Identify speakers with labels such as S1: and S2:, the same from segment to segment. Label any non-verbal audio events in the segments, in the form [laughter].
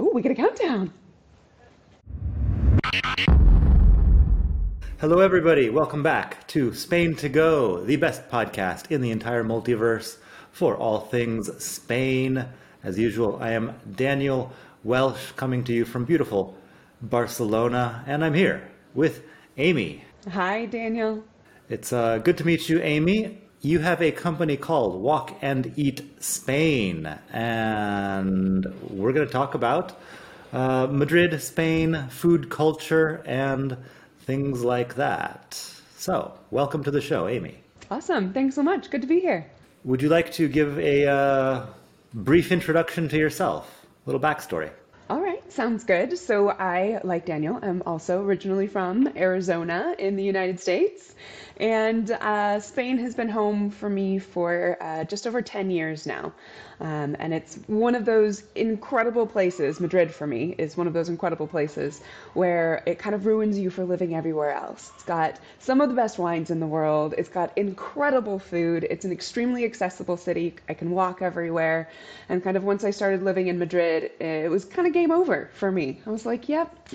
S1: Oh, we get a countdown.
S2: Hello, everybody. Welcome back to Spain to Go, the best podcast in the entire multiverse for all things Spain. As usual, I am Daniel Welsh coming to you from beautiful Barcelona, and I'm here with Amy.
S1: Hi, Daniel.
S2: It's uh, good to meet you, Amy. You have a company called Walk and Eat Spain, and we're going to talk about uh, Madrid, Spain, food culture, and things like that. So, welcome to the show, Amy.
S1: Awesome. Thanks so much. Good to be here.
S2: Would you like to give a uh, brief introduction to yourself? A little backstory.
S1: Sounds good. So, I, like Daniel, am also originally from Arizona in the United States. And uh, Spain has been home for me for uh, just over 10 years now. Um, and it's one of those incredible places, Madrid for me is one of those incredible places where it kind of ruins you for living everywhere else. It's got some of the best wines in the world, it's got incredible food, it's an extremely accessible city. I can walk everywhere. And kind of once I started living in Madrid, it was kind of game over for me. I was like, yep.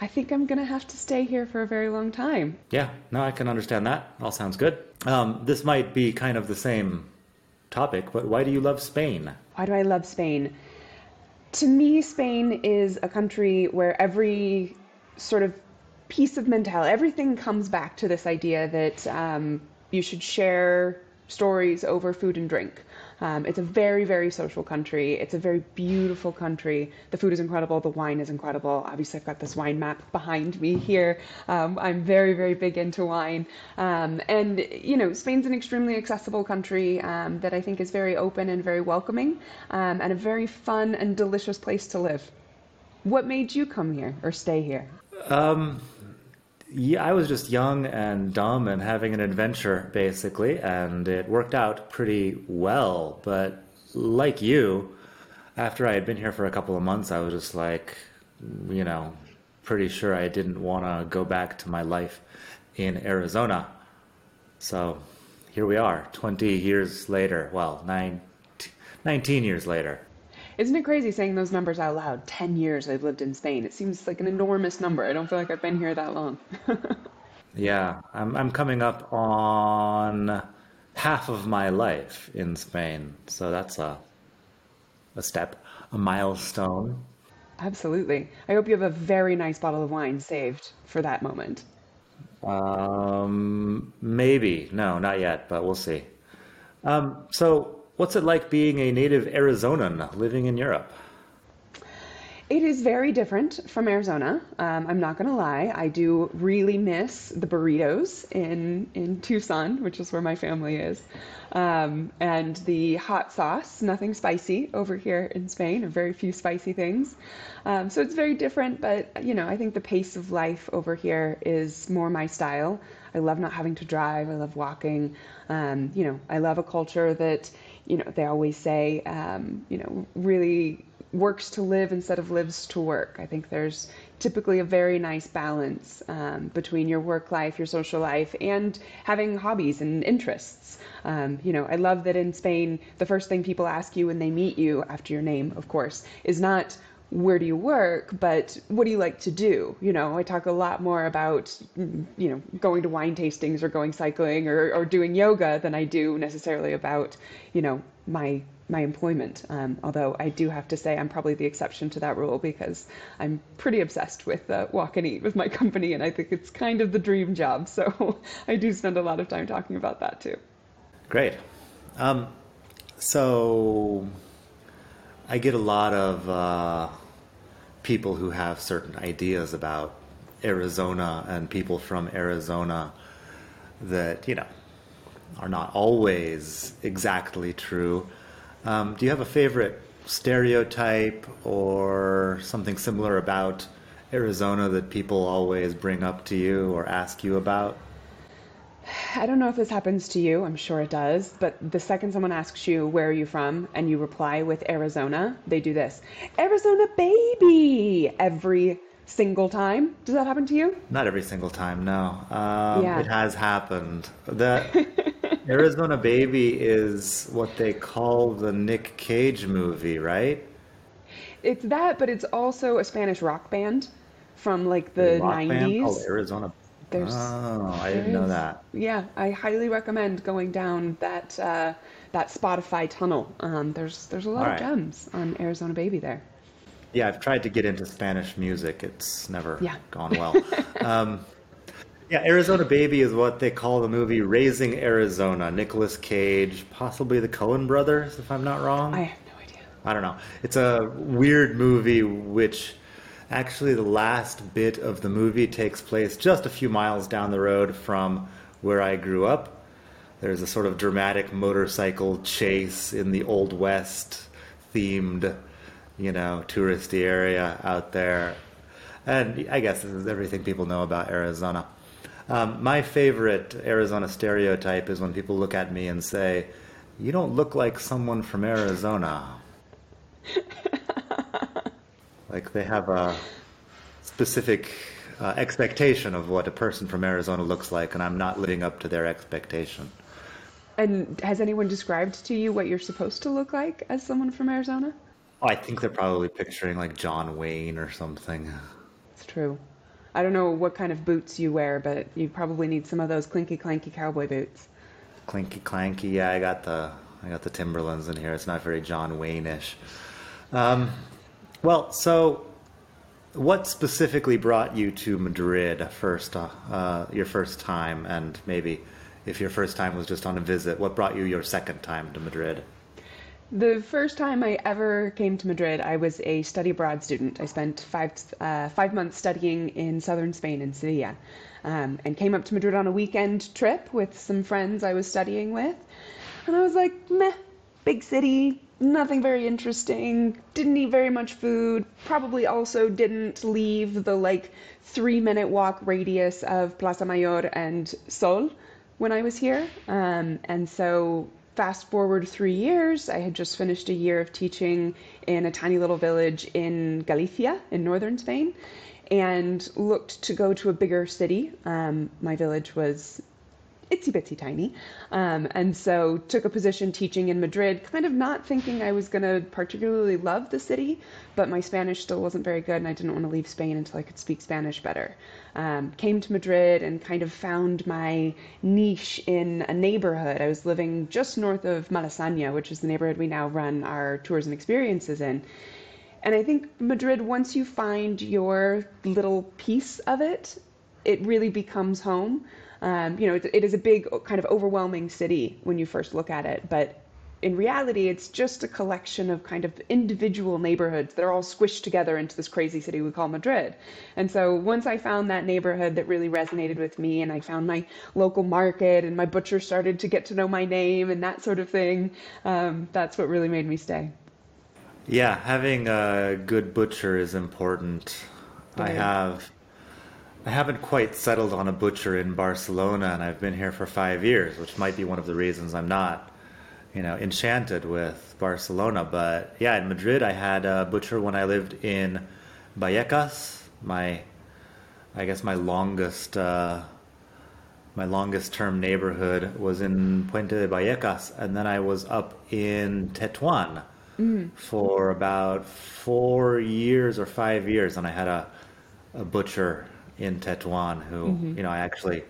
S1: I think I'm going to have to stay here for a very long time.
S2: Yeah, no, I can understand that. All sounds good. Um, this might be kind of the same topic, but why do you love Spain?
S1: Why do I love Spain? To me, Spain is a country where every sort of piece of mentality, everything comes back to this idea that um, you should share stories over food and drink. Um, it's a very, very social country. It's a very beautiful country. The food is incredible. The wine is incredible. Obviously, I've got this wine map behind me here. Um, I'm very, very big into wine. Um, and, you know, Spain's an extremely accessible country um, that I think is very open and very welcoming um, and a very fun and delicious place to live. What made you come here or stay here?
S2: Um, yeah, I was just young and dumb and having an adventure, basically, and it worked out pretty well. But like you, after I had been here for a couple of months, I was just like, you know, pretty sure I didn't want to go back to my life in Arizona. So here we are, 20 years later. Well, nine, 19 years later.
S1: Isn't it crazy saying those numbers out loud? 10 years I've lived in Spain. It seems like an enormous number. I don't feel like I've been here that long. [laughs]
S2: yeah, I'm, I'm coming up on half of my life in Spain. So that's a, a step, a milestone.
S1: Absolutely. I hope you have a very nice bottle of wine saved for that moment.
S2: Um, maybe. No, not yet, but we'll see. Um, so What's it like being a native Arizonan living in Europe?
S1: It is very different from Arizona. Um, I'm not going to lie. I do really miss the burritos in, in Tucson, which is where my family is. Um, and the hot sauce, nothing spicy over here in Spain, or very few spicy things. Um, so it's very different, but you know, I think the pace of life over here is more my style. I love not having to drive. I love walking. Um, you know, I love a culture that you know, they always say, um, you know, really works to live instead of lives to work. I think there's typically a very nice balance um, between your work life, your social life, and having hobbies and interests. Um, you know, I love that in Spain, the first thing people ask you when they meet you, after your name, of course, is not where do you work, but what do you like to do? You know, I talk a lot more about, you know, going to wine tastings or going cycling or, or doing yoga than I do necessarily about, you know, my my employment. Um, although I do have to say I'm probably the exception to that rule because I'm pretty obsessed with uh, walk and eat with my [laughs] company, and I think it's kind of the dream job. So [laughs] I do spend a lot of time talking about that too.
S2: Great. Um, so I get a lot of uh, people who have certain ideas about Arizona and people from Arizona that, you know, are not always exactly true. Um, do you have a favorite stereotype or something similar about Arizona that people always bring up to you or ask you about?
S1: I don't know if this happens to you, I'm sure it does, but the second someone asks you, where are you from, and you reply with Arizona, they do this Arizona baby every single time. Does that happen to you?
S2: Not every single time, no. Um, yeah. It has happened. The [laughs] Arizona baby is what they call the Nick Cage movie, right?
S1: it's that, but it's also a Spanish rock band from like the
S2: rock band called Arizona.
S1: There's
S2: Oh, I didn't know that.
S1: yeah, I highly recommend going down that uh, that Spotify tunnel. Um, there's there's a
S2: All
S1: lot of
S2: right.
S1: gems on Arizona Baby there.
S2: Yeah, I've tried to get into Spanish music. It's never
S1: Yeah.
S2: gone well. [laughs] Um, yeah, Arizona Baby is what they call the movie Raising Arizona. Nicolas Cage, possibly the Coen brothers, if I'm not wrong.
S1: I have no idea.
S2: I don't know. It's a weird movie, which actually the last bit of the movie takes place just a few miles down the road from where I grew up. There's a sort of dramatic motorcycle chase in the Old West themed, you know, touristy area out there. And I guess this is everything people know about Arizona. Um, my favorite Arizona stereotype is when people look at me and say, You don't look like someone from Arizona. [laughs] like they have a specific uh, expectation of what a person from Arizona looks like, and I'm not living up to their expectation.
S1: And has anyone described to you what you're supposed to look like as someone from Arizona?
S2: Oh, I think they're probably picturing like John Wayne or something.
S1: It's true. I don't know what kind of boots you wear, but you probably need some of those clinky clanky cowboy boots.
S2: Clinky clanky. Yeah, I got the I got the Timberlands in here. It's not very John Wayne-ish. Um, well, so what specifically brought you to Madrid first? Uh, uh, your first time, and maybe if your first time was just on a visit, what brought you your second time to Madrid?
S1: The first time I ever came to Madrid, I was a study abroad student. I spent five uh, five months studying in southern Spain in Sevilla, um, and came up to Madrid on a weekend trip with some friends I was studying with. And I was like, meh, big city, nothing very interesting. Didn't eat very much food. Probably also didn't leave the like three minute walk radius of Plaza Mayor and Sol when I was here. Um, and so fast forward three years, I had just finished a year of teaching in a tiny little village in Galicia in northern Spain and looked to go to a bigger city. Um, my village was itsy bitsy tiny. Um, and so took a position teaching in Madrid, kind of not thinking I was going to particularly love the city, but my Spanish still wasn't very good and I didn't want to leave Spain until I could speak Spanish better. Um, came to Madrid and kind of found my niche in a neighborhood. I was living just north of Malasaña, which is the neighborhood we now run our tours and experiences in. And I think Madrid, once you find your little piece of it, it really becomes home. Um, you know, it, it is a big, kind of overwhelming city when you first look at it, but in reality, it's just a collection of kind of individual neighborhoods that are all squished together into this crazy city we call Madrid. And so once I found that neighborhood that really resonated with me, and I found my local market, and my butcher started to get to know my name and that sort of thing, um, that's what really made me stay.
S2: Yeah, having a good butcher is important. I have I haven't quite settled on a butcher in Barcelona and I've been here for 5 years, which might be one of the reasons I'm not, you know, enchanted with Barcelona, but yeah, in Madrid I had a butcher when I lived in Vallecas, my I guess my longest uh my longest term neighborhood was in Puente de Vallecas, and then I was up in Tetuan for about four years or five years, and I had a, a butcher in Tetuan who, you know, I actually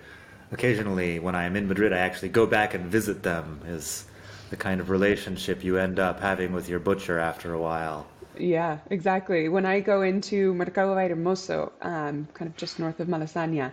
S2: occasionally when I am in Madrid, I actually go back and visit them. Is the kind of relationship you end up having with your butcher after a while.
S1: Yeah, exactly. When I go into Mercado Hermoso, um, kind of just north of Malasaña,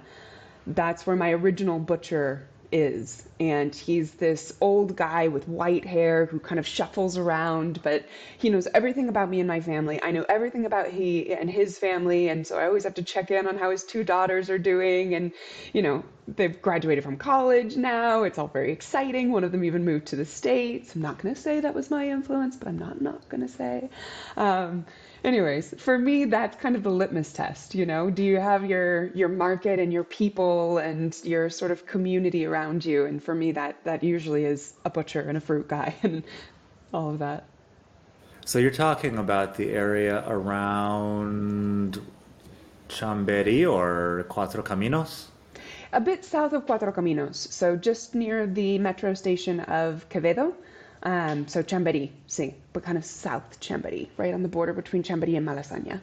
S1: that's where my original butcher is. And he's this old guy with white hair who kind of shuffles around, but he knows everything about me and my family. I know everything about he and his family, and so I always have to check in on how his two daughters are doing. And, you know, they've graduated from college now. It's all very exciting. One of them even moved to the States. I'm not going to say that was my influence, but I'm not not going to say. Um, anyways, for me, that's kind of the litmus test. You know, do you have your your market and your people and your sort of community around you? And for me, that that usually is a butcher and a fruit guy [laughs] and all of that.
S2: So you're talking about the area around Chamberí or Cuatro Caminos?
S1: A bit south of Cuatro Caminos, so just near the metro station of Quevedo. Um, so Chamberí, sí, but kind of South Chamberí, right on the border between Chamberí and Malasaña.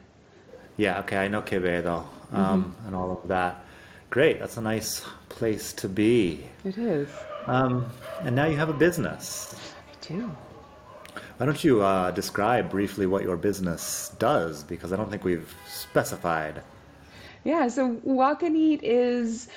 S2: Yeah, okay, I know Quevedo um,
S1: Mm-hmm.
S2: and all of that. Great, that's a nice place to be.
S1: It is.
S2: Um, and now you have a business.
S1: I do.
S2: Why don't you uh, describe briefly what your business does? Because I don't think we've specified.
S1: Yeah, so Walk and Eat is,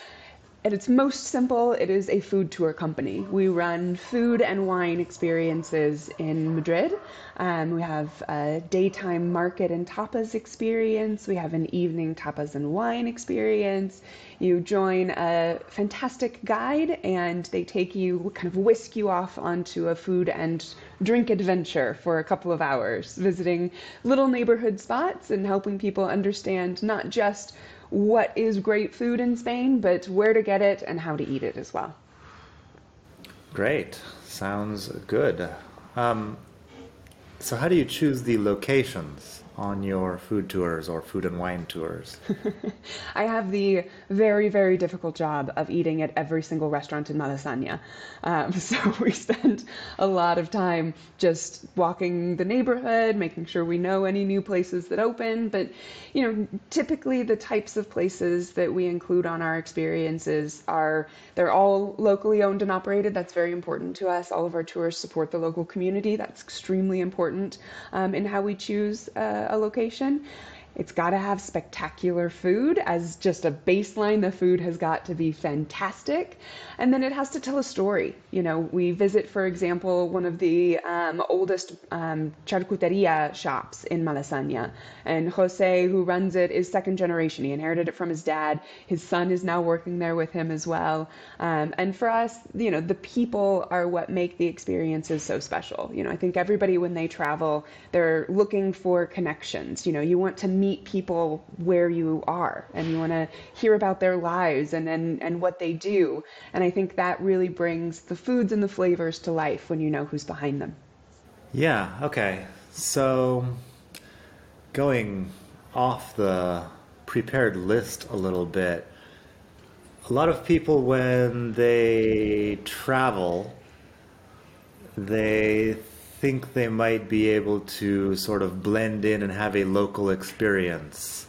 S1: at its most simple, it is a food tour company. We run food and wine experiences in Madrid. Um, we have a daytime market and tapas experience. We have an evening tapas and wine experience. You join a fantastic guide, and they take you, kind of whisk you off onto a food and drink adventure for a couple of hours, visiting little neighborhood spots and helping people understand not just what is great food in Spain, but where to get it and how to eat it as well.
S2: Great, sounds good. Um, so, how do you choose the locations on your food tours or food and wine tours? [laughs]
S1: I have the very, very difficult job of eating at every single restaurant in Malasaña. Um, [laughs] so we spend a lot of time just walking the neighborhood, making sure we know any new places that open. But, you know, typically the types of places that we include on our experiences are, they're all locally owned and operated. That's very important to us. All of our tours support the local community. That's extremely important um, in how we choose uh, a location. It's got to have spectacular food as just a baseline. The food has got to be fantastic. And then it has to tell a story. You know, we visit, for example, one of the um, oldest um, charcuteria shops in Malasaña. And Jose, who runs it, is second generation. He inherited it from his dad. His son is now working there with him as well. Um, and for us, you know, the people are what make the experiences so special. You know, I think everybody, when they travel, they're looking for connections. You know, you want to meet people where you are and you want to hear about their lives and, and, and what they do. And I think that really brings the foods and the flavors to life when you know who's behind them.
S2: Yeah, okay. So, going off the prepared list a little bit, a lot of people, when they travel, they think they might be able to sort of blend in and have a local experience.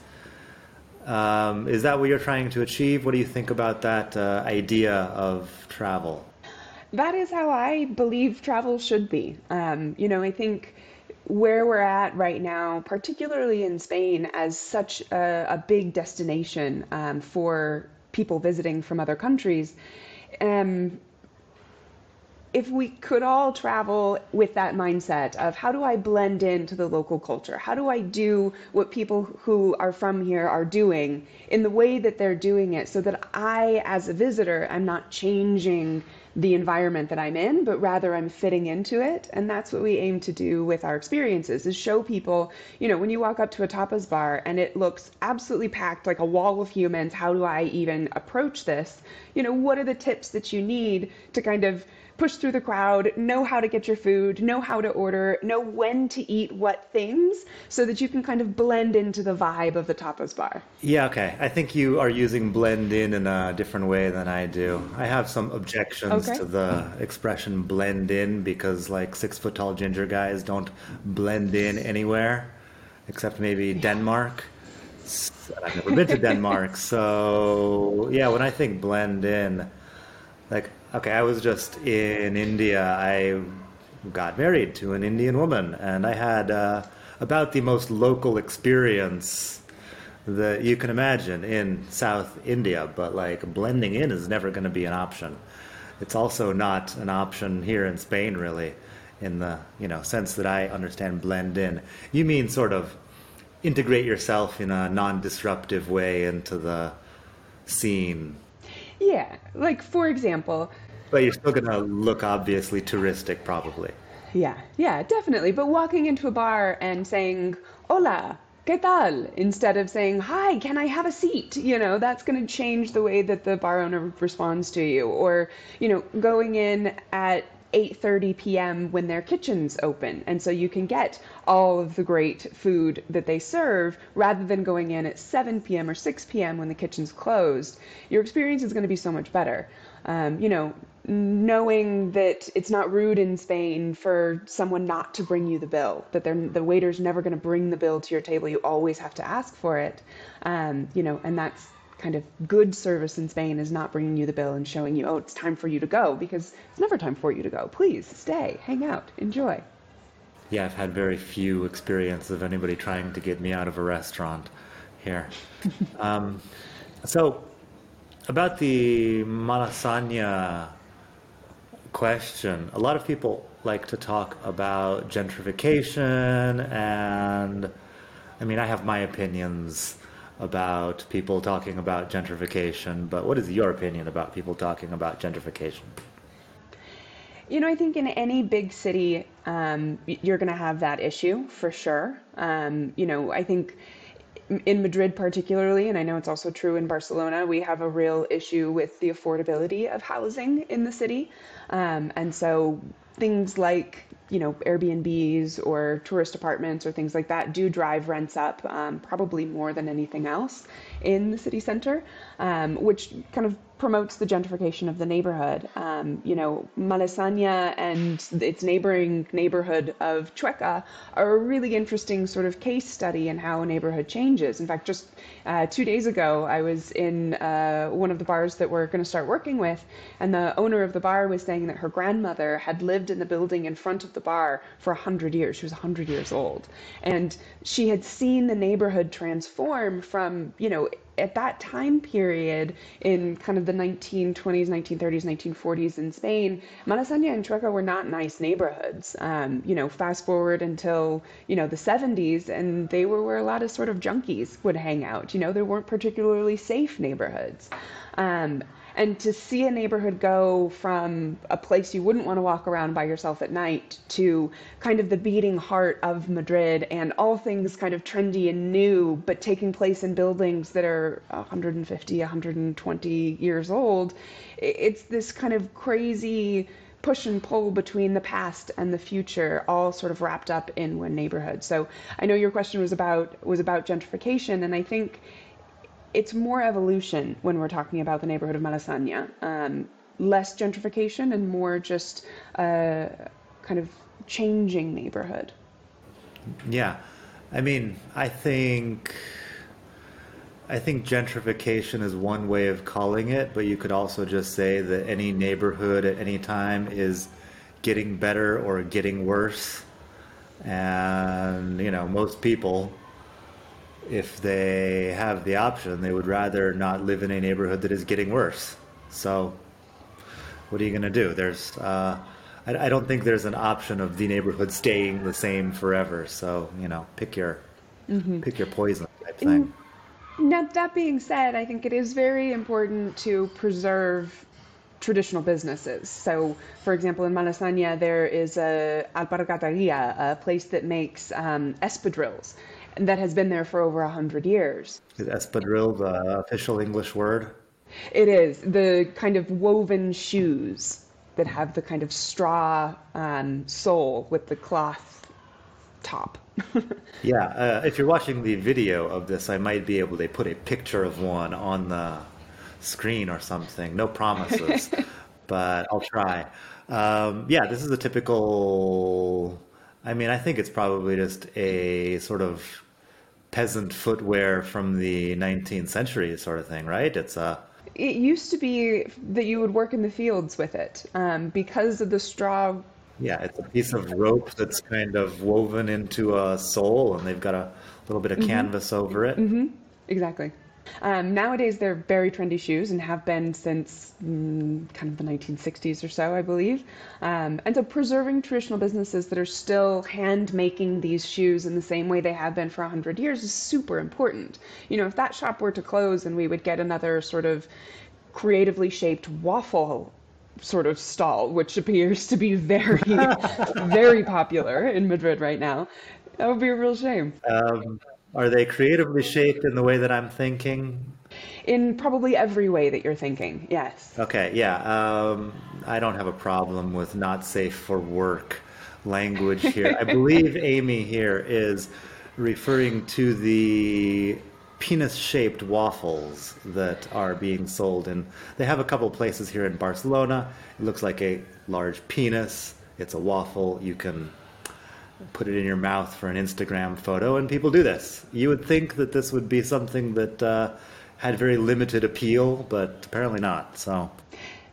S2: Um, is that what you're trying to achieve? What do you think about that uh, idea of travel?
S1: That is how I believe travel should be. Um, you know, I think where we're at right now, particularly in Spain, as such a, a big destination um, for people visiting from other countries, um, if we could all travel with that mindset of how do I blend into the local culture? How do I do what people who are from here are doing in the way that they're doing it so that I, as a visitor, I'm not changing the environment that I'm in, but rather I'm fitting into it. And that's what we aim to do with our experiences is show people, you know, when you walk up to a tapas bar and it looks absolutely packed like a wall of humans, how do I even approach this? You know, what are the tips that you need to kind of push through the crowd, know how to get your food, know how to order, know when to eat what things so that you can kind of blend into the vibe of the tapas bar.
S2: Yeah, okay. I think you are using blend in in a different way than I do. I have some objections
S1: Okay.
S2: to the expression blend in because, like, six foot tall ginger guys don't blend in anywhere except maybe Denmark. I've never been to [laughs] Denmark. So, yeah, when I think blend in, like, okay, I was just in India. I got married to an Indian woman, and I had uh, about the most local experience that you can imagine in South India. But like blending in is never going to be an option. It's also not an option here in Spain, really, in the you know sense that I understand blend in. You mean sort of integrate yourself in a non-disruptive way into the scene
S1: Yeah, like for example,
S2: But you're still gonna look obviously touristic, probably.
S1: yeah, yeah, definitely. But walking into a bar and saying, hola, ¿qué tal? Instead of saying, hi, can I have a seat? You know, that's going to change the way that the bar owner responds to you. Or, you know, going in at 8:30 p.m. when their kitchen's open and so you can get all of the great food that they serve rather than going in at 7 p.m. or 6 p.m. when the kitchen's closed your experience is going to be so much better um, you know knowing that it's not rude in Spain for someone not to bring you the bill, that they're, the waiter's never going to bring the bill to your table. You always have to ask for it. Um, you know, and that's kind of good service in Spain is not bringing you the bill and showing you, oh, it's time for you to go because it's never time for you to go. Please stay, hang out, enjoy.
S2: Yeah, I've had very few experience of anybody trying to get me out of a restaurant here. [laughs] um, so, about the Malasaña question, a lot of people like to talk about gentrification, and I mean, I have my opinions about people talking about gentrification, but what is your opinion about people talking about gentrification?
S1: You know, I think in any big city, um, you're going to have that issue for sure. Um, you know, I think in Madrid, particularly, and I know it's also true in Barcelona, we have a real issue with the affordability of housing in the city. Um, and so things like you know Airbnbs or tourist apartments or things like that do drive rents up, um, probably more than anything else in the city center, um, which kind of promotes the gentrification of the neighborhood. Um, you know, Malasaña and its neighboring neighborhood of Chueca are a really interesting sort of case study in how a neighborhood changes. In fact, just uh, two days ago, I was in uh, one of the bars that we're going to start working with, and the owner of the bar was saying that her grandmother had lived in the building in front of the bar for 100 years. She was 100 years old. And she had seen the neighborhood transform from, you know, at that time period in kind of the 1920s, 1930s, 1940s in Spain, Malasaña and Chueca were not nice neighborhoods. Um, you know, fast forward until, you know, the 70s, and they were where a lot of sort of junkies would hang out. You know, they weren't particularly safe neighborhoods. Um, and to see a neighborhood go from a place you wouldn't want to walk around by yourself at night to kind of the beating heart of Madrid and all things kind of trendy and new, but taking place in buildings that are 150, 120 years old, it's this kind of crazy push and pull between the past and the future all sort of wrapped up in one neighborhood. So i know your question was about was about gentrification and i think it's more evolution when we're talking about the neighborhood of Malasaña. Um, less gentrification and more just a kind of changing neighborhood.
S2: Yeah. I mean, I think I think gentrification is one way of calling it, but you could also just say that any neighborhood at any time is getting better or getting worse. And, you know, most people if they have the option, they would rather not live in a neighborhood that is getting worse. So, what are you going to do? There's, uh, I, I, don't think there's an option of the neighborhood staying the same forever. So, you know, pick your, mm-hmm. pick your poison type thing.
S1: Now, that being said, I think it is very important to preserve traditional businesses. So, for example, in Malasaña, there is a alpargataria, a place that makes um, espadrilles that has been there for over a hundred years.
S2: Is espadrille the official English word?
S1: It is the kind of woven shoes that have the kind of straw um, sole with the cloth top. [laughs]
S2: yeah, uh, if you're watching the video of this, I might be able to put a picture of one on the screen or something. No promises, [laughs] but I'll try. Um, yeah, this is a typical. I mean, I think it's probably just a sort of peasant footwear from the 19th century sort of thing, right? It's a
S1: it used to be that you would work in the fields with it um, because of the straw.
S2: Yeah, it's a piece of rope that's kind of woven into a sole, and they've got a little bit of mm-hmm. canvas over it.
S1: Mm-hmm. Exactly. Um, nowadays, they're very trendy shoes and have been since mm, kind of the 1960s or so, I believe. Um, and so, preserving traditional businesses that are still hand making these shoes in the same way they have been for 100 years is super important. You know, if that shop were to close and we would get another sort of creatively shaped waffle sort of stall, which appears to be very, [laughs] very popular in Madrid right now, that would be a real shame.
S2: Um are they creatively shaped in the way that I'm thinking?
S1: In probably every way that you're thinking, yes.
S2: Okay, yeah. Um, I don't have a problem with not safe for work language here. I believe [laughs] Amy here is referring to the penis-shaped waffles that are being sold, and they have a couple places here in Barcelona. It looks like a large penis. It's a waffle. You can put it in your mouth for an Instagram photo, and people do this. You would think that this would be something that uh, had very limited appeal, but apparently not. So,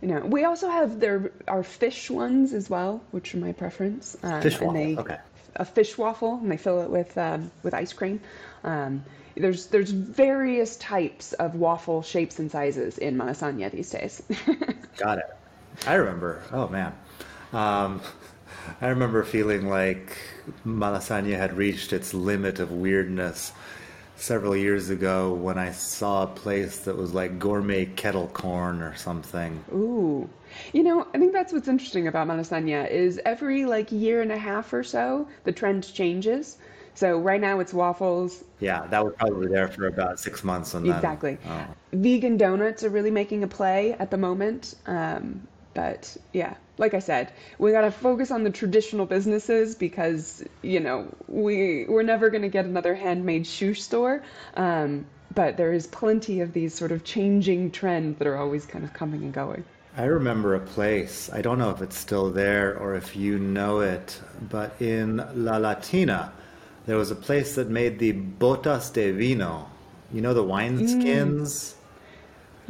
S1: You know, we also have there our fish ones as well, which are my preference. Um,
S2: Fish
S1: and they,
S2: waffle, okay.
S1: A fish waffle, and they fill it with um, with ice cream. Um, there's there's various types of waffle shapes and sizes in Malasaña these days. [laughs]
S2: got it. I remember. Oh man, um, I remember feeling like Malasaña had reached its limit of weirdness several years ago when I saw a place that was like gourmet kettle corn or something.
S1: Ooh. You know, I think that's what's interesting about Malasaña is every like year and a half or so, the trend changes. So right now it's waffles.
S2: Yeah, that was probably there for about six months, and then
S1: Exactly.
S2: oh.
S1: Vegan donuts are really making a play at the moment. Um, but yeah, like I said, we gotta focus on the traditional businesses because you know we we're never gonna get another handmade shoe store. Um, but there is plenty of these sort of changing trends that are always kind of coming and going.
S2: I remember a place, I don't know if it's still there or if you know it, but in La Latina, there was a place that made the botas de vino. You know the wine wineskins?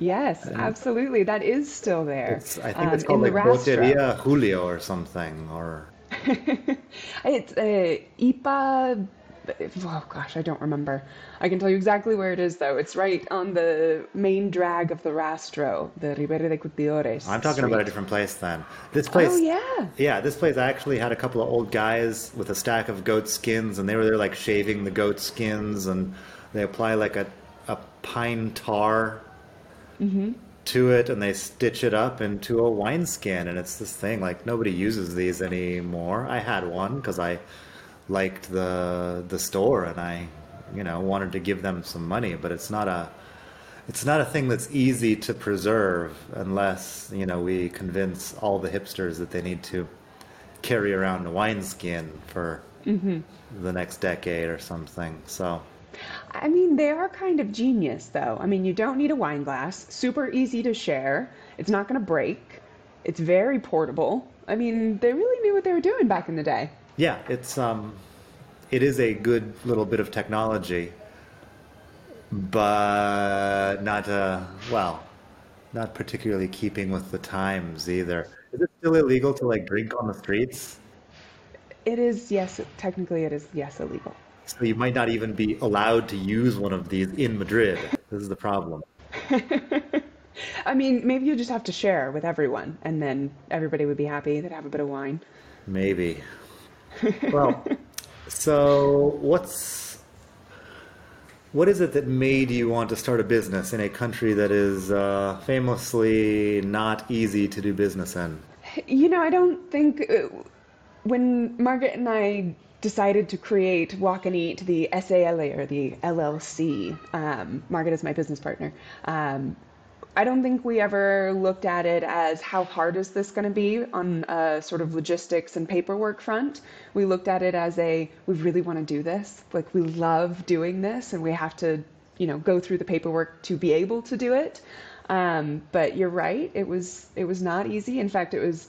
S1: Yes, absolutely. That is still there.
S2: It's, I think it's
S1: um,
S2: called
S1: in
S2: like. Boteria Julio or something. Or [laughs]
S1: It's uh, IPA. Oh gosh, I don't remember. I can tell you exactly where it is though. It's right on the main drag of the Rastro, the Ribera de Curtidores.
S2: I'm talking about a different place then. This place,
S1: Oh yeah.
S2: yeah, this place I actually had a couple of old guys with a stack of goat skins, and they were there like shaving the goat skins, and they apply like a a pine tar Mm-hmm. to it, and they stitch it up into a wineskin, and it's this thing like nobody uses these anymore. I had one because I liked the the store, and I, you know, wanted to give them some money, but it's not a it's not a thing that's easy to preserve unless you know we convince all the hipsters that they need to carry around a wineskin for mm-hmm. the next decade or something. So
S1: I mean, they are kind of genius though. I mean, you don't need a wine glass. Super easy to share. It's not going to break. It's very portable. I mean, they really knew what they were doing back in the day.
S2: yeah, it's um, it is a good little bit of technology, but not uh, well, not particularly keeping with the times either. Is it still illegal to like drink on the streets?
S1: It is, yes, technically it is, yes, illegal.
S2: So you might not even be allowed to use one of these in Madrid. This is the problem. [laughs]
S1: I mean, maybe you just have to share with everyone, and then everybody would be happy. They'd have a bit of wine.
S2: Maybe. [laughs] Well, so what's what is it that made you want to start a business in a country that is uh, famously not easy to do business in?
S1: You know, I don't think uh, when Margaret and I decided to create Walk and Eat, the SAL or the LLC, um, Margaret is my business partner. Um, I don't think we ever looked at it as how hard is this going to be on a sort of logistics and paperwork front. We looked at it as a we really want to do this. Like we love doing this and we have to, you know, go through the paperwork to be able to do it. Um, but you're right, it was it was not easy. In fact, it was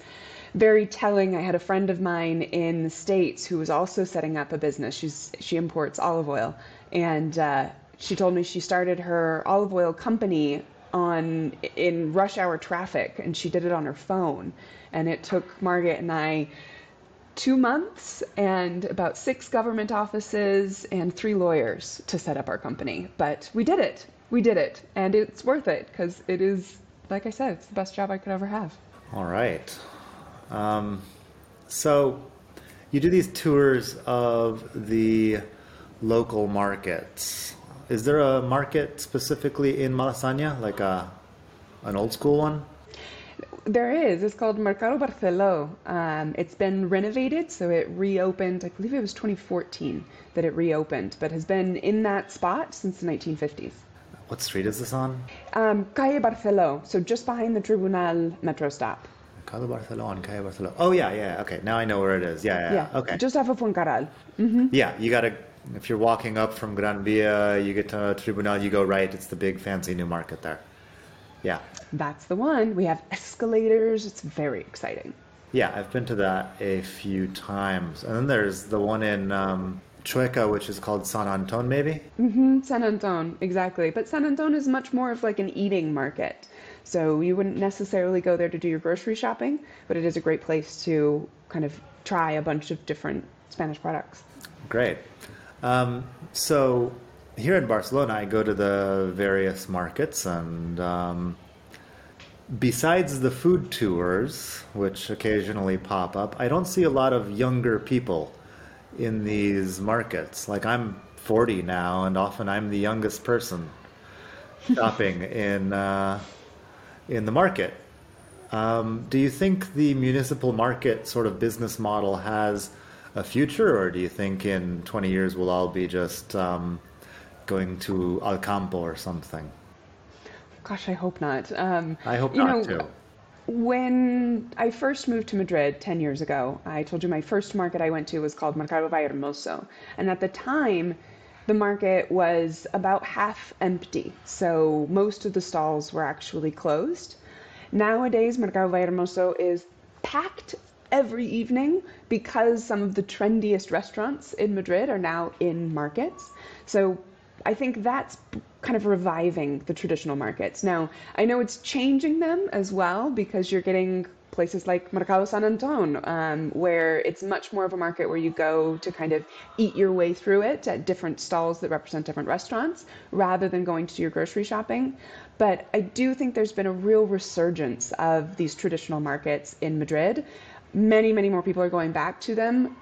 S1: very telling. I had a friend of mine in the States who was also setting up a business. She's she imports olive oil, and uh, she told me she started her olive oil company on in rush hour traffic, and she did it on her phone. And it took Margaret and I two months and about six government offices and three lawyers to set up our company. But we did it. We did it, and it's worth it because it is, like I said, it's the best job I could ever have.
S2: All right. Um, so you do these tours of the local markets. Is there a market specifically in Malasaña, like a an old school one?
S1: There is. It's called Mercado Barceló. Um, it's been renovated, so it reopened. I believe it was 2014 that it reopened, but has been in that spot since the 1950s.
S2: What street is this on?
S1: Um, Calle Barceló, so just behind the Tribunal metro stop.
S2: Calle Barcelona, Calle Barcelona. Oh yeah, yeah. Okay, now I know where it is. Yeah, yeah. yeah. Okay.
S1: just off of Fuencarral.
S2: Yeah, you gotta if you're walking up from Gran Via, you get to Tribunal, you go right. It's the big fancy new market there. Yeah.
S1: That's the one. We have escalators. It's very exciting.
S2: Yeah, I've been to that a few times. And then there's the one in um, Chueca, which is called San Anton, maybe?
S1: Mm-hmm, San Anton, exactly. But San Anton is much more of like an eating market. So you wouldn't necessarily go there to do your grocery shopping, but it is a great place to kind of try a bunch of different Spanish products.
S2: Great. Um, so here in Barcelona, I go to the various markets, and um, besides the food tours, which occasionally pop up, I don't see a lot of younger people in these markets. Like I'm 40 now, and often I'm the youngest person [laughs] shopping in uh, in the market. Um, do you think the municipal market sort of business model has a future, or do you think in 20 years we'll all be just um, going to Alcampo or something?
S1: Gosh, I hope not. Um,
S2: I hope
S1: you
S2: not
S1: know,
S2: too.
S1: When I first moved to Madrid 10 years ago, I told you my first market I went to was called Mercado Vallehermoso. And at the time, the market was about half empty. So most of the stalls were actually closed. Nowadays, Mercado Vallehermoso is packed every evening because some of the trendiest restaurants in Madrid are now in markets. So I think that's kind of reviving the traditional markets. Now, I know it's changing them as well because you're getting places like Mercado San Anton, um, where it's much more of a market where you go to kind of eat your way through it at different stalls that represent different restaurants rather than going to do your grocery shopping. But I do think there's been a real resurgence of these traditional markets in Madrid. Many, many more people are going back to them,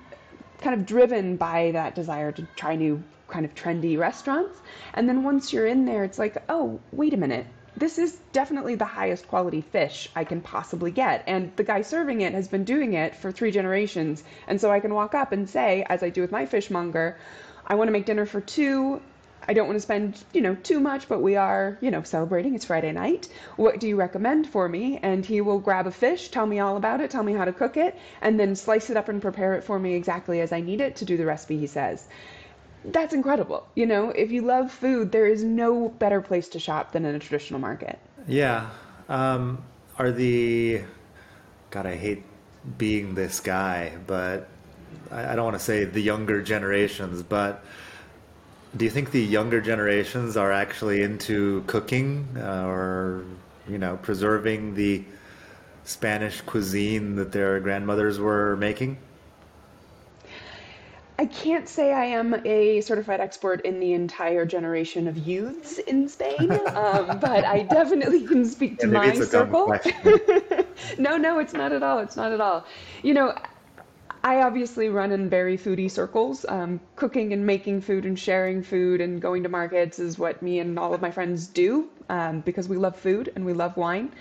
S1: kind of driven by that desire to try new kind of trendy restaurants. And then once you're in there, it's like, oh, wait a minute. This is definitely the highest quality fish I can possibly get. And the guy serving it has been doing it for three generations. And so I can walk up and say, as I do with my fishmonger, I want to make dinner for two. I don't want to spend, you know, too much, but we are, you know, celebrating. It's Friday night. What do you recommend for me? And he will grab a fish, tell me all about it, tell me how to cook it, and then slice it up and prepare it for me exactly as I need it to do the recipe he says that's incredible. You know, if you love food, there is no better place to shop than in a traditional market.
S2: Yeah. Um, are the God? I hate being this guy, but I, I don't want to say the younger generations, but do you think the younger generations are actually into cooking uh, or you know preserving the Spanish cuisine that their grandmothers were making?
S1: I can't say I am a certified expert in the entire generation of youths in Spain, [laughs] um, but I definitely can speak to
S2: Yeah,
S1: my
S2: it's a dumb
S1: circle. [laughs] no, no, it's not at all. It's not at all. You know, I obviously run in very foodie circles. Um, cooking and making food and sharing food and going to markets is what me and all of my friends do um, because we love food and we love wine.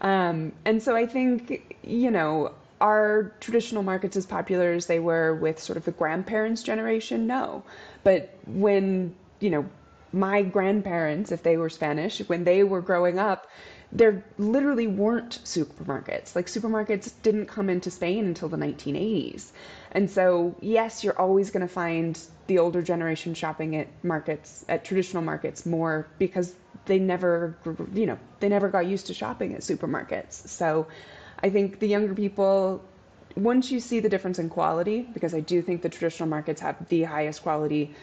S1: Um, and so I think, you know, are traditional markets as popular as they were with sort of the grandparents' generation? No. But when, you know, my grandparents, if they were Spanish, when they were growing up, there literally weren't supermarkets. Like supermarkets didn't come into Spain until the 1980s. And so, yes, you're always going to find the older generation shopping at markets, at traditional markets more because they never, you know, they never got used to shopping at supermarkets. So, I think the younger people, once you see the difference in quality, because I do think the traditional markets have the highest quality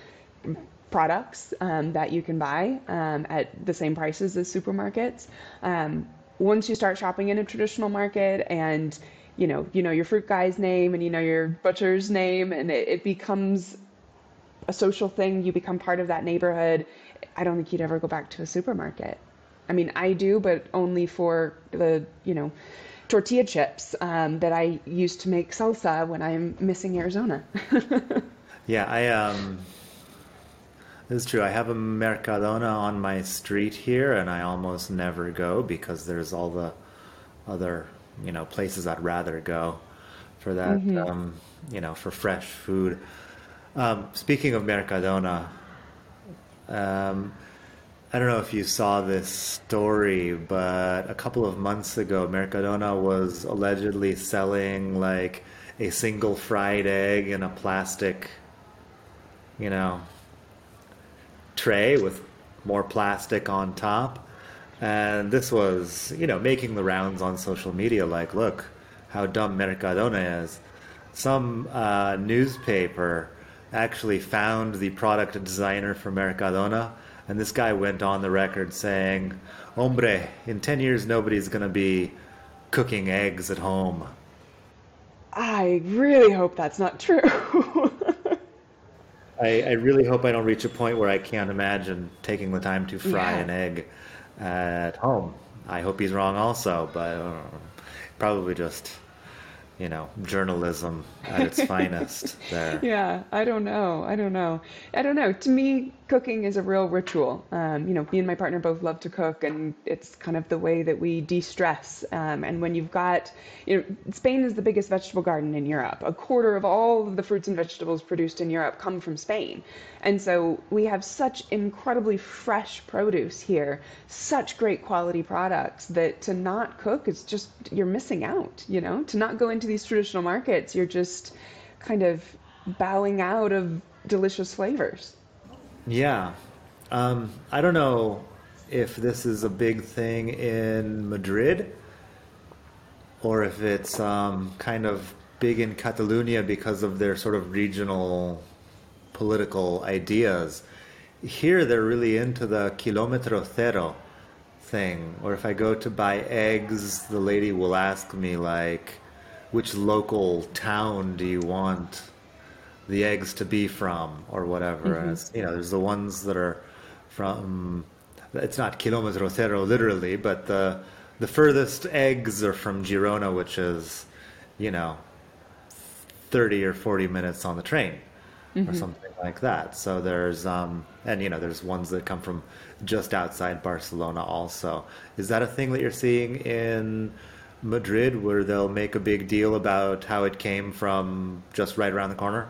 S1: products um, that you can buy um, at the same prices as supermarkets. Um, once you start shopping in a traditional market and you know you know your fruit guy's name and you know your butcher's name and it, it becomes a social thing you become part of that neighborhood i don't think you'd ever go back to a supermarket i mean i do but only for the you know tortilla chips um, that i used to make salsa when i'm missing arizona [laughs]
S2: Yeah, I um this is true. I have a Mercadona on my street here and I almost never go because there's all the other, you know, places I'd rather go for that um, you know, for fresh food. Um, speaking of Mercadona, um, I don't know if you saw this story, but a couple of months ago, Mercadona was allegedly selling like a single fried egg in a plastic you know, tray with more plastic on top. And this was, you know, making the rounds on social media like, look how dumb Mercadona is. Some uh, newspaper actually found the product designer for Mercadona, and this guy went on the record saying, Hombre, in 10 years, nobody's going to be cooking eggs at home.
S1: I really hope that's not true. [laughs]
S2: I, I, really hope I don't reach a point where I can't imagine taking the time to fry yeah. an egg at home. I hope he's wrong also, but uh, probably just you know journalism at its [laughs] finest there
S1: yeah i don't know i don't know i don't know to me cooking is a real ritual. Um, you know me and my partner both love to cook and it's kind of the way that we de-stress. Um, and when you've got you know spain is the biggest vegetable garden in europe. A quarter of all of the fruits and vegetables produced in europe come from spain. And so we have such incredibly fresh produce here such great quality products that to not cook is just you're missing out you know? To not go into these traditional markets you're just kind of bowing out of delicious flavors
S2: yeah. Um, I don't know if this is a big thing in Madrid or if it's um, kind of big in Catalonia because of their sort of regional political ideas. Here, they're really into the kilometro cero thing. Or if I go to buy eggs, the lady will ask me, like, which local town do you want the eggs to be from or whatever. Mm-hmm. As, you know, there's the ones that are from. It's not kilometro cero literally, but the the furthest eggs are from Girona, which is, you know, thirty or forty minutes on the train, mm-hmm. or something like that. So there's um, and you know, there's ones that come from just outside Barcelona. Also, is that a thing that you're seeing in? Madrid, where they'll make a big deal about how it came from just right around the corner?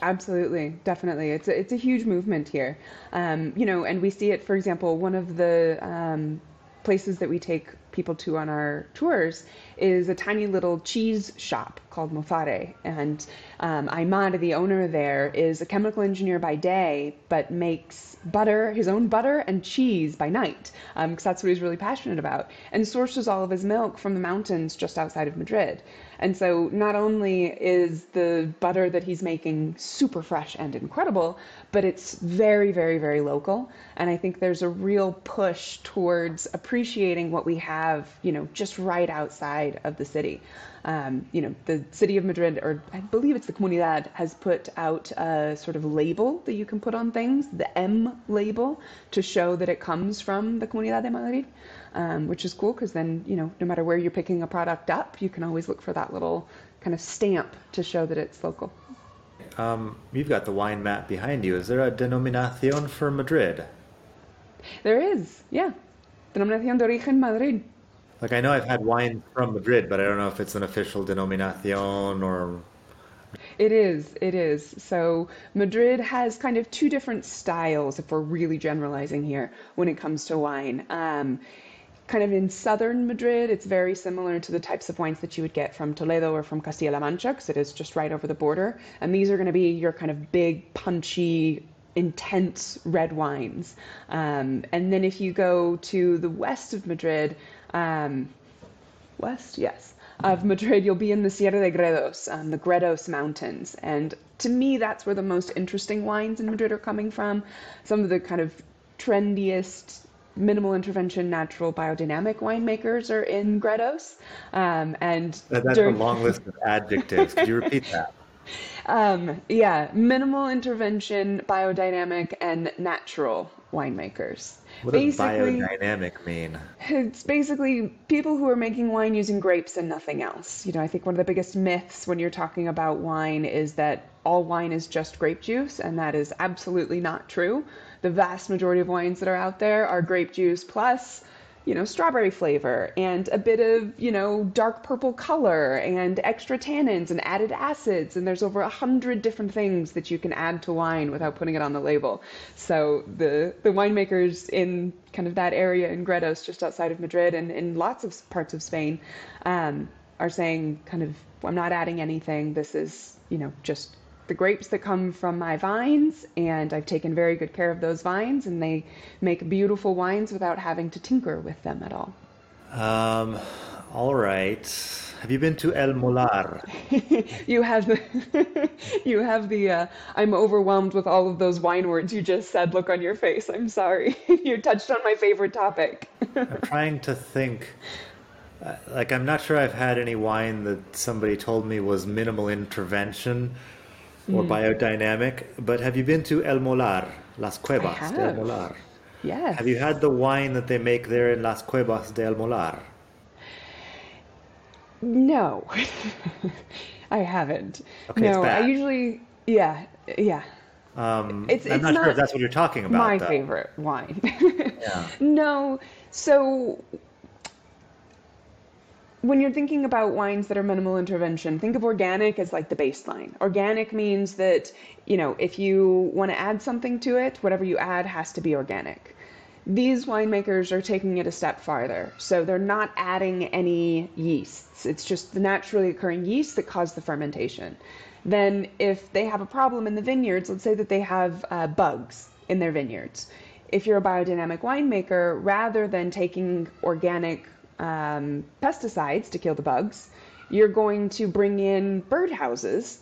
S1: Absolutely, definitely. It's a, it's a huge movement here, um, you know, and we see it. For example, one of the um, places that we take people to on our tours is a tiny little cheese shop called Mofare. And um, Aymar, the owner there, is a chemical engineer by day, but makes butter, his own butter and cheese by night, because um, that's what he's really passionate about, and sources all of his milk from the mountains just outside of Madrid. And so not only is the butter that he's making super fresh and incredible, but it's very, very, very local. And I think there's a real push towards appreciating what we have, you know, just right outside of the city. Um, you know, the city of Madrid, or I believe it's the Comunidad, has put out a sort of label that you can put on things, the M label, to show that it comes from the Comunidad de Madrid um, which is cool because then, you know, no matter where you're picking a product up, you can always look for that little kind of stamp to show that it's local.
S2: Um, you've got the wine map behind you. Is there a denominación for Madrid?
S1: There is, yeah. Denominación de origen Madrid.
S2: Like I know I've had wine from Madrid, but I don't know if it's an official denominación or
S1: it is, it is. So Madrid has kind of two different styles, if we're really generalizing here, when it comes to wine. Um, kind of in southern Madrid, it's very similar to the types of wines that you would get from Toledo or from Castilla-La Mancha, because it is just right over the border. And these are going to be your kind of big, punchy, intense red wines. Um, and then if you go to the west of Madrid, um, west, yes, of Madrid, you'll be in the Sierra de Gredos, um, the Gredos Mountains. And to me, that's where the most interesting wines in Madrid are coming from. Some of the kind of trendiest minimal intervention natural biodynamic winemakers are in Gredos. Um, and
S2: that's during... a long list of adjectives. Could you repeat that? [laughs]
S1: Um, yeah, minimal intervention, biodynamic, and natural winemakers.
S2: What does biodynamic mean?
S1: It's basically people who are making wine using grapes and nothing else. You know, I think one of the biggest myths when you're talking about wine is that all wine is just grape juice, and that is absolutely not true the vast majority of wines that are out there are grape juice plus you know, strawberry flavor and a bit of, you know, dark purple color and extra tannins and added acids. And there's over a hundred different things that you can add to wine without putting it on the label. So the, the winemakers in kind of that area in Gredos, just outside of Madrid and in lots of parts of Spain, um, are saying kind of, I'm not adding anything. This is, you know, just the grapes that come from my vines, and I've taken very good care of those vines, and they make beautiful wines without having to tinker with them at all.
S2: Um, all right. Have you been to El Molar? [laughs]
S1: you have the [laughs] you have the uh, I'm overwhelmed with all of those wine words you just said look on your face. I'm sorry. [laughs] you touched on my favorite topic.
S2: I'm trying to think. Uh, like I'm not sure I've had any wine that somebody told me was minimal intervention or mm. biodynamic. But have you been to El Molar, Las Cuevas de El Molar?
S1: Yes.
S2: Have you had the wine that they make there in Las Cuevas de El Molar?
S1: No, [laughs] I haven't.
S2: Okay,
S1: no, I usually, yeah, yeah.
S2: Um, it's, I'm it's not, not, sure if that's what you're talking about.
S1: My
S2: though.
S1: favorite wine. yeah. [laughs] No, so when you're thinking about wines that are minimal intervention, think of organic as like the baseline. Organic means that, you know, if you want to add something to it, whatever you add has to be organic. These winemakers are taking it a step farther. So they're not adding any yeasts. It's just the naturally occurring yeast that cause the fermentation. Then, if they have a problem in the vineyards, let's say that they have uh, bugs in their vineyards. If you're a biodynamic winemaker, rather than taking organic um, pesticides to kill the bugs, you're going to bring in birdhouses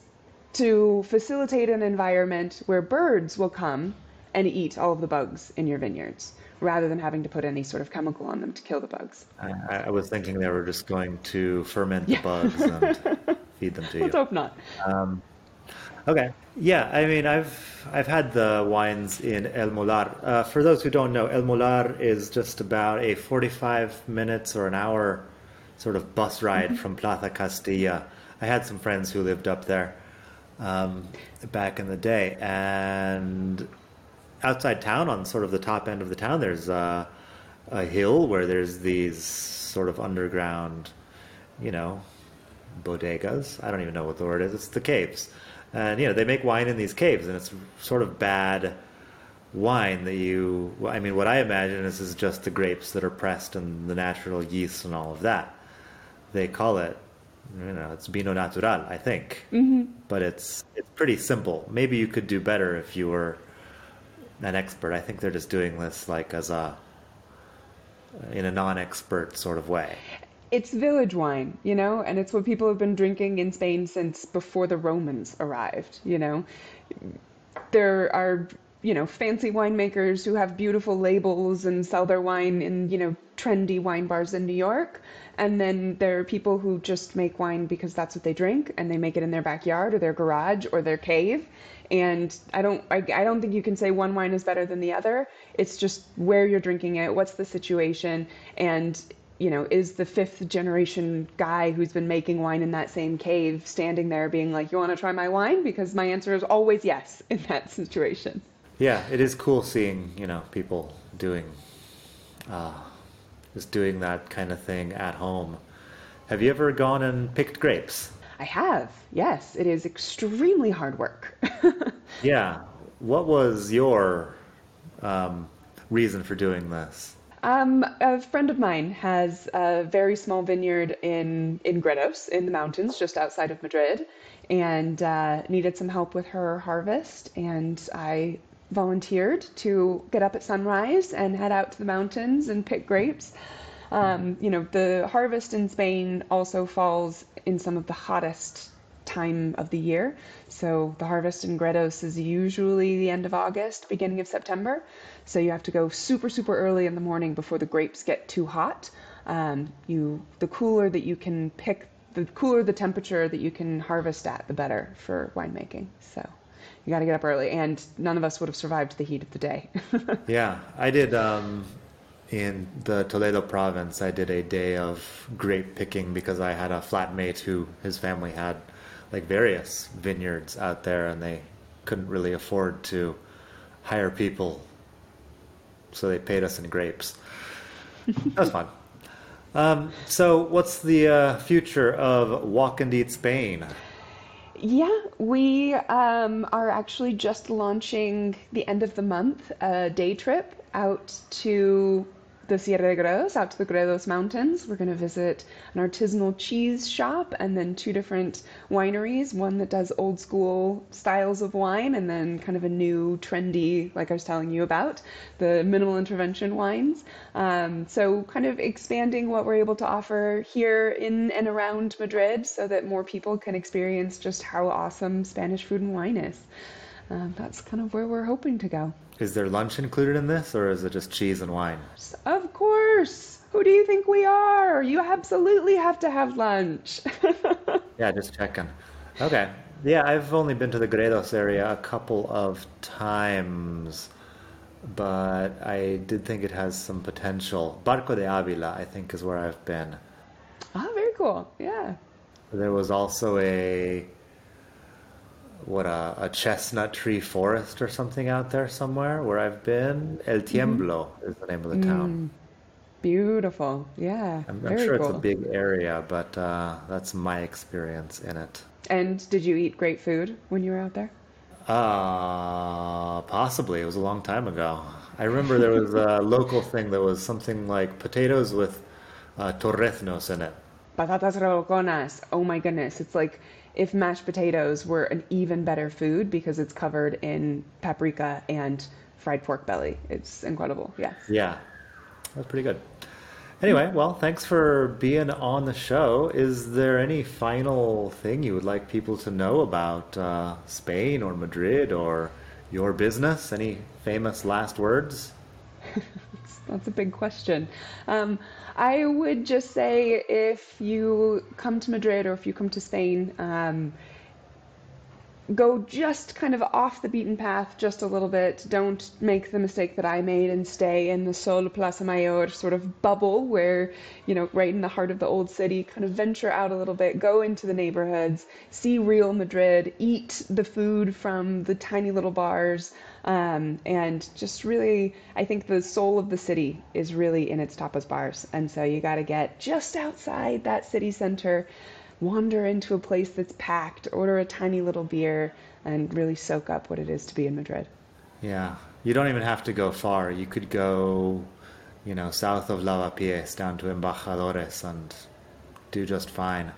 S1: to facilitate an environment where birds will come and eat all of the bugs in your vineyards rather than having to put any sort of chemical on them to kill the bugs.
S2: I, I was thinking they were just going to ferment the bugs and [laughs] feed them to you.
S1: Let's hope not. Um,
S2: okay. Yeah, I mean, I've I've had the wines in El Molar. Uh, for those who don't know, El Molar is just about a 45 minutes or an hour sort of bus ride mm-hmm. from Plaza Castilla. I had some friends who lived up there um, back in the day, and outside town, on sort of the top end of the town, there's a, a hill where there's these sort of underground, you know, bodegas. I don't even know what the word is. It's the caves, and you know they make wine in these caves, and it's sort of bad wine that you. I mean, what I imagine is is just the grapes that are pressed and the natural yeast and all of that. They call it you know, it's vino natural, I think. Mm-hmm. But it's it's pretty simple. Maybe you could do better if you were an expert. I think they're just doing this like as a in a non-expert sort of way.
S1: It's village wine, you know, and it's what people have been drinking in Spain since before the Romans arrived, you know. There are, you know, fancy winemakers who have beautiful labels and sell their wine in, you know, trendy wine bars in New York. And then there are people who just make wine because that's what they drink and they make it in their backyard or their garage or their cave and I don't I, I don't think you can say one wine is better than the other. It's just where you're drinking it, what's the situation, and you know, is the fifth generation guy who's been making wine in that same cave standing there being like, "You want to try my wine?" Because my answer is always yes [laughs] in that situation.
S2: Yeah, it is cool seeing you know people doing, uh, just doing that kind of thing at home. Have you ever gone and picked grapes?
S1: I have, yes. It is extremely hard work. [laughs]
S2: yeah. What was your um, reason for doing this?
S1: Um, a friend of mine has a very small vineyard in, in Gredos in the mountains just outside of Madrid and uh, needed some help with her harvest. And I volunteered to get up at sunrise and head out to the mountains and pick grapes. Um, you know, the harvest in Spain also falls in some of the hottest time of the year. So the harvest in Gredos is usually the end of August, beginning of September. So you have to go super, super early in the morning before the grapes get too hot. Um, you, the cooler that you can pick, the cooler the temperature that you can harvest at, the better for winemaking. So you got to get up early, and none of us would have survived the heat of the day. [laughs]
S2: yeah, I did. Um, in the Toledo province, I did a day of grape picking because I had a flatmate who his family had like various vineyards out there and they couldn't really afford to hire people. So they paid us in grapes. [laughs] that was fun. Um, so, what's the uh, future of Walk and Eat Spain?
S1: Yeah, we um, are actually just launching the end of the month a day trip out to the Sierra de Gredos, out to the Gredos Mountains. We're going to visit an artisanal cheese shop and then two different wineries one that does old school styles of wine, and then kind of a new, trendy, like I was telling you about, the minimal intervention wines. Um, so, kind of expanding what we're able to offer here in and around Madrid so that more people can experience just how awesome Spanish food and wine is. Um, that's kind of where we're hoping to go.
S2: Is there lunch included in this, or is it just cheese and wine?
S1: Of course. Who do you think we are? You absolutely have to have lunch. [laughs]
S2: Yeah, just checking. Okay. Yeah, I've only been to the Gredos area a couple of times, but I did think it has some potential. Barco de Avila, I think, is where I've been.
S1: Ah, very cool. Yeah.
S2: There was also a what a, a chestnut tree forest or something out there somewhere where I've been. El Tiemblo is the name of the town.
S1: Beautiful. Yeah.
S2: I'm, I'm sure it's a big area, but uh, that's my experience in it.
S1: And did you eat great food when you were out there?
S2: Uh, possibly. It was a long time ago. I remember there was a [laughs] local thing that was something like potatoes with uh, torreznos in it.
S1: Patatas revolconas. Oh my goodness. It's like if mashed potatoes were an even better food because it's covered in paprika and fried pork belly. It's incredible. Yeah.
S2: Yeah, that's pretty good. Anyway, well, thanks for being on the show. Is there any final thing you would like people to know about uh, Spain or Madrid or your business? Any famous last words? [laughs]
S1: That's a big question. Um, I would just say if you come to Madrid or if you come to Spain, um, go just kind of off the beaten path just a little bit. Don't make the mistake that I made and stay in the Sol Plaza Mayor sort of bubble where, you know, right in the heart of the old city, kind of venture out a little bit, go into the neighborhoods, see real Madrid, eat the food from the tiny little bars. Um, and just really, I think the soul of the city is really in its tapas bars. And so you got to get just outside that city center wander into a place that's packed, order a tiny little beer, and really soak up what it is to be in Madrid.
S2: Yeah, you don't even have to go far. You could go, you know, south of Lavapiés down to Embajadores and do just fine.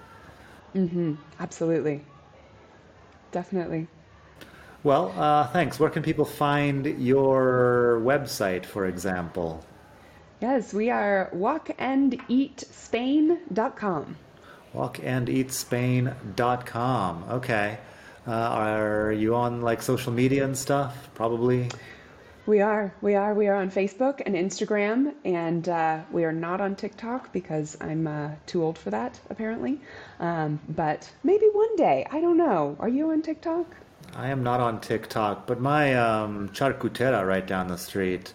S2: Mm-hmm.
S1: Absolutely. Definitely.
S2: Well, uh, thanks. Where can people find your website, for example?
S1: Yes, we are walkandeatspain.com.
S2: walkandeatspain.com. Okay. Uh, are you on like social media and stuff? Probably.
S1: We are. We are. We are on Facebook and Instagram, and uh, we are not on TikTok because I'm uh, too old for that, apparently. Um, but maybe one day. I don't know. Are you on TikTok?
S2: I am not on TikTok, but my um, charcutera right down the street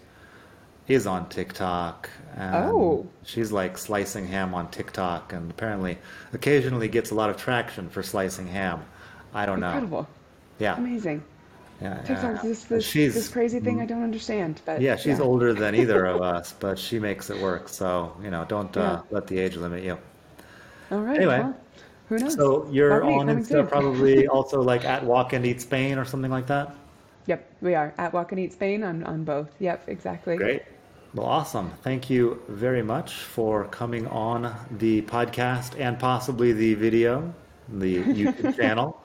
S2: is on TikTok. And
S1: Oh.
S2: She's like slicing ham on TikTok and apparently occasionally gets a lot of traction for slicing ham. I don't know.
S1: Incredible.
S2: Yeah.
S1: Amazing.
S2: Yeah.
S1: TikTok's
S2: yeah.
S1: this, this,
S2: She's
S1: this crazy thing I don't understand. But
S2: Yeah, she's
S1: yeah.
S2: older than either of [laughs] us, but she makes it work. So, you know, don't uh, let the age limit you.
S1: All right.
S2: Anyway,
S1: well, who knows?
S2: So you're
S1: Probably
S2: on
S1: coming
S2: Insta
S1: soon.
S2: probably [laughs] also like at Walk and Eat Spain or something like that?
S1: Yep, we are at Walk and Eat Spain on, on both. Yep, exactly.
S2: Great. Well, awesome. Thank you very much for coming on the podcast and possibly the video, the YouTube [laughs] channel,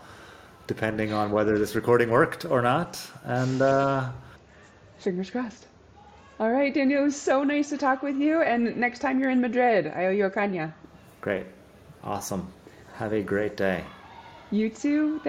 S2: depending on whether this recording worked or not. And uh,
S1: Fingers crossed. All right, Daniel, it was so nice to talk with you. And next time you're in Madrid, I owe you a caña.
S2: great. Awesome. Have a great day.
S1: You too. Thank